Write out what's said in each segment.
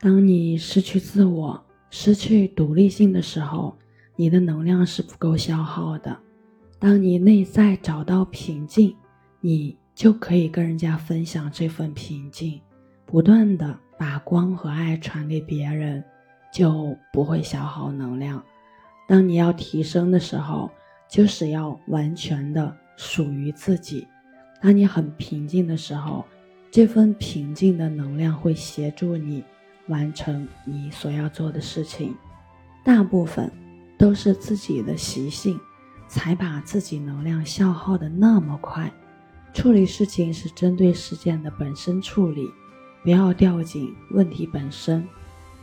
当你失去自我、失去独立性的时候，你的能量是不够消耗的。当你内在找到平静，你就可以跟人家分享这份平静，不断的把光和爱传给别人，就不会消耗能量。当你要提升的时候，就是要完全的属于自己。当你很平静的时候，这份平静的能量会协助你。完成你所要做的事情，大部分都是自己的习性，才把自己能量消耗的那么快。处理事情是针对事件的本身处理，不要掉进问题本身。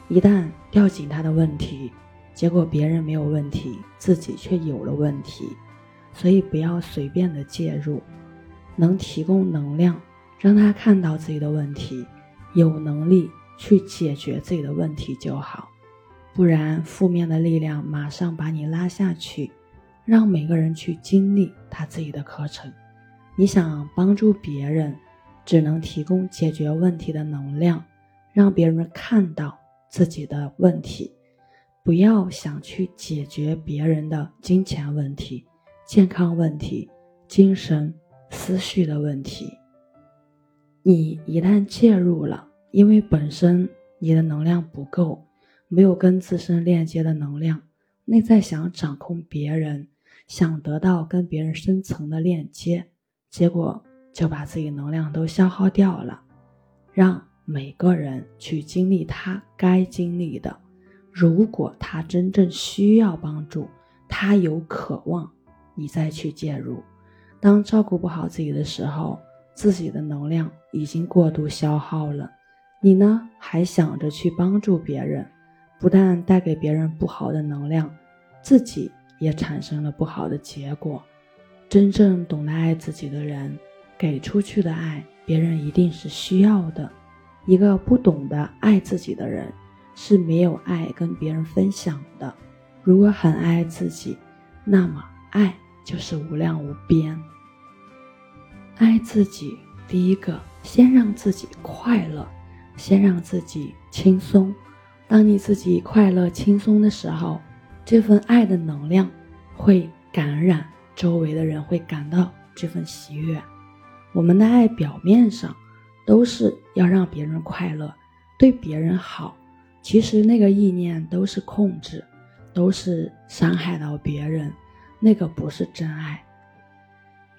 一旦掉进他的问题，结果别人没有问题，自己却有了问题。所以不要随便的介入，能提供能量，让他看到自己的问题，有能力。去解决自己的问题就好，不然负面的力量马上把你拉下去。让每个人去经历他自己的课程。你想帮助别人，只能提供解决问题的能量，让别人看到自己的问题。不要想去解决别人的金钱问题、健康问题、精神思绪的问题。你一旦介入了。因为本身你的能量不够，没有跟自身链接的能量，内在想掌控别人，想得到跟别人深层的链接，结果就把自己能量都消耗掉了。让每个人去经历他该经历的，如果他真正需要帮助，他有渴望，你再去介入。当照顾不好自己的时候，自己的能量已经过度消耗了。你呢，还想着去帮助别人，不但带给别人不好的能量，自己也产生了不好的结果。真正懂得爱自己的人，给出去的爱，别人一定是需要的。一个不懂得爱自己的人，是没有爱跟别人分享的。如果很爱自己，那么爱就是无量无边。爱自己，第一个，先让自己快乐。先让自己轻松，当你自己快乐轻松的时候，这份爱的能量会感染周围的人，会感到这份喜悦。我们的爱表面上都是要让别人快乐，对别人好，其实那个意念都是控制，都是伤害到别人，那个不是真爱。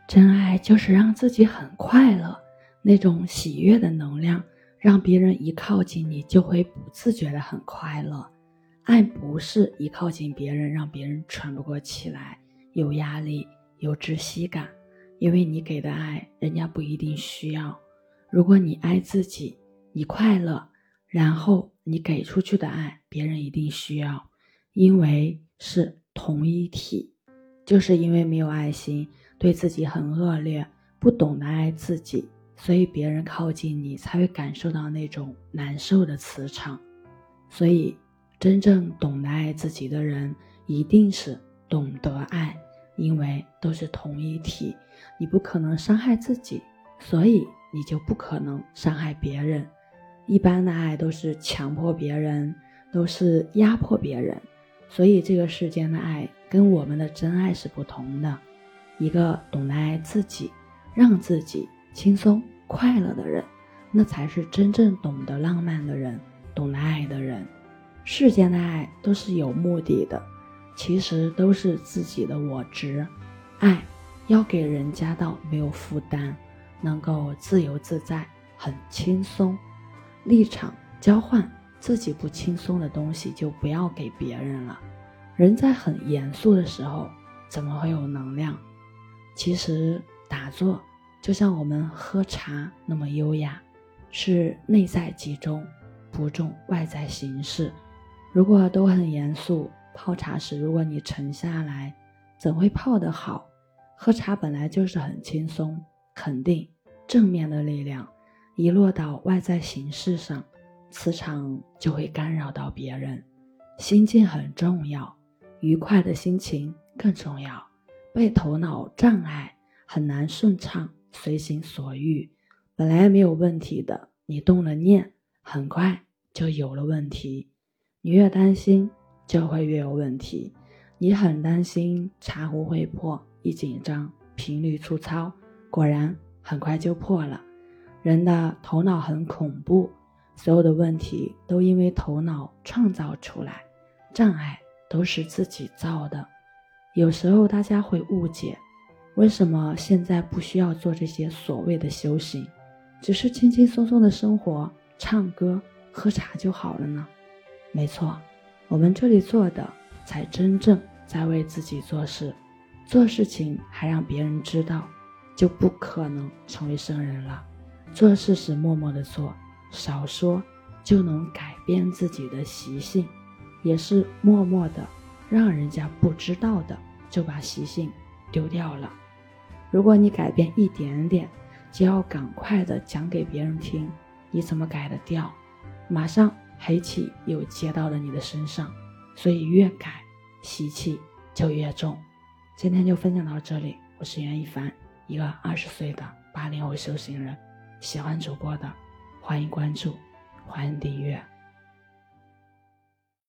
真爱就是让自己很快乐，那种喜悦的能量。让别人一靠近你，就会不自觉的很快乐。爱不是一靠近别人，让别人喘不过气来，有压力，有窒息感。因为你给的爱，人家不一定需要。如果你爱自己，你快乐，然后你给出去的爱，别人一定需要，因为是同一体。就是因为没有爱心，对自己很恶劣，不懂得爱自己。所以别人靠近你，才会感受到那种难受的磁场。所以，真正懂得爱自己的人，一定是懂得爱，因为都是同一体。你不可能伤害自己，所以你就不可能伤害别人。一般的爱都是强迫别人，都是压迫别人。所以这个世间的爱跟我们的真爱是不同的。一个懂得爱自己，让自己。轻松快乐的人，那才是真正懂得浪漫的人，懂得爱的人。世间的爱都是有目的的，其实都是自己的我执。爱要给人家到没有负担，能够自由自在，很轻松。立场交换，自己不轻松的东西就不要给别人了。人在很严肃的时候，怎么会有能量？其实打坐。就像我们喝茶那么优雅，是内在集中，不重外在形式。如果都很严肃，泡茶时如果你沉下来，怎会泡得好？喝茶本来就是很轻松，肯定正面的力量一落到外在形式上，磁场就会干扰到别人。心境很重要，愉快的心情更重要。被头脑障碍，很难顺畅。随心所欲，本来没有问题的，你动了念，很快就有了问题。你越担心，就会越有问题。你很担心茶壶会破，一紧张，频率粗糙，果然很快就破了。人的头脑很恐怖，所有的问题都因为头脑创造出来，障碍都是自己造的。有时候大家会误解，为什么现在不需要做这些所谓的修行，只是轻轻松松的生活、唱歌、喝茶就好了呢？没错，我们这里做的才真正在为自己做事，做事情还让别人知道，就不可能成为圣人了。做事时默默的做，少说，就能改变自己的习性，也是默默的让人家不知道的，就把习性丢掉了。如果你改变一点点，就要赶快的讲给别人听，你怎么改得掉？马上。黑气又接到了你的身上，所以越改习气就越重。今天就分享到这里，我是袁一凡，一个二十岁的八零后修行人。喜欢主播的，欢迎关注，欢迎订阅。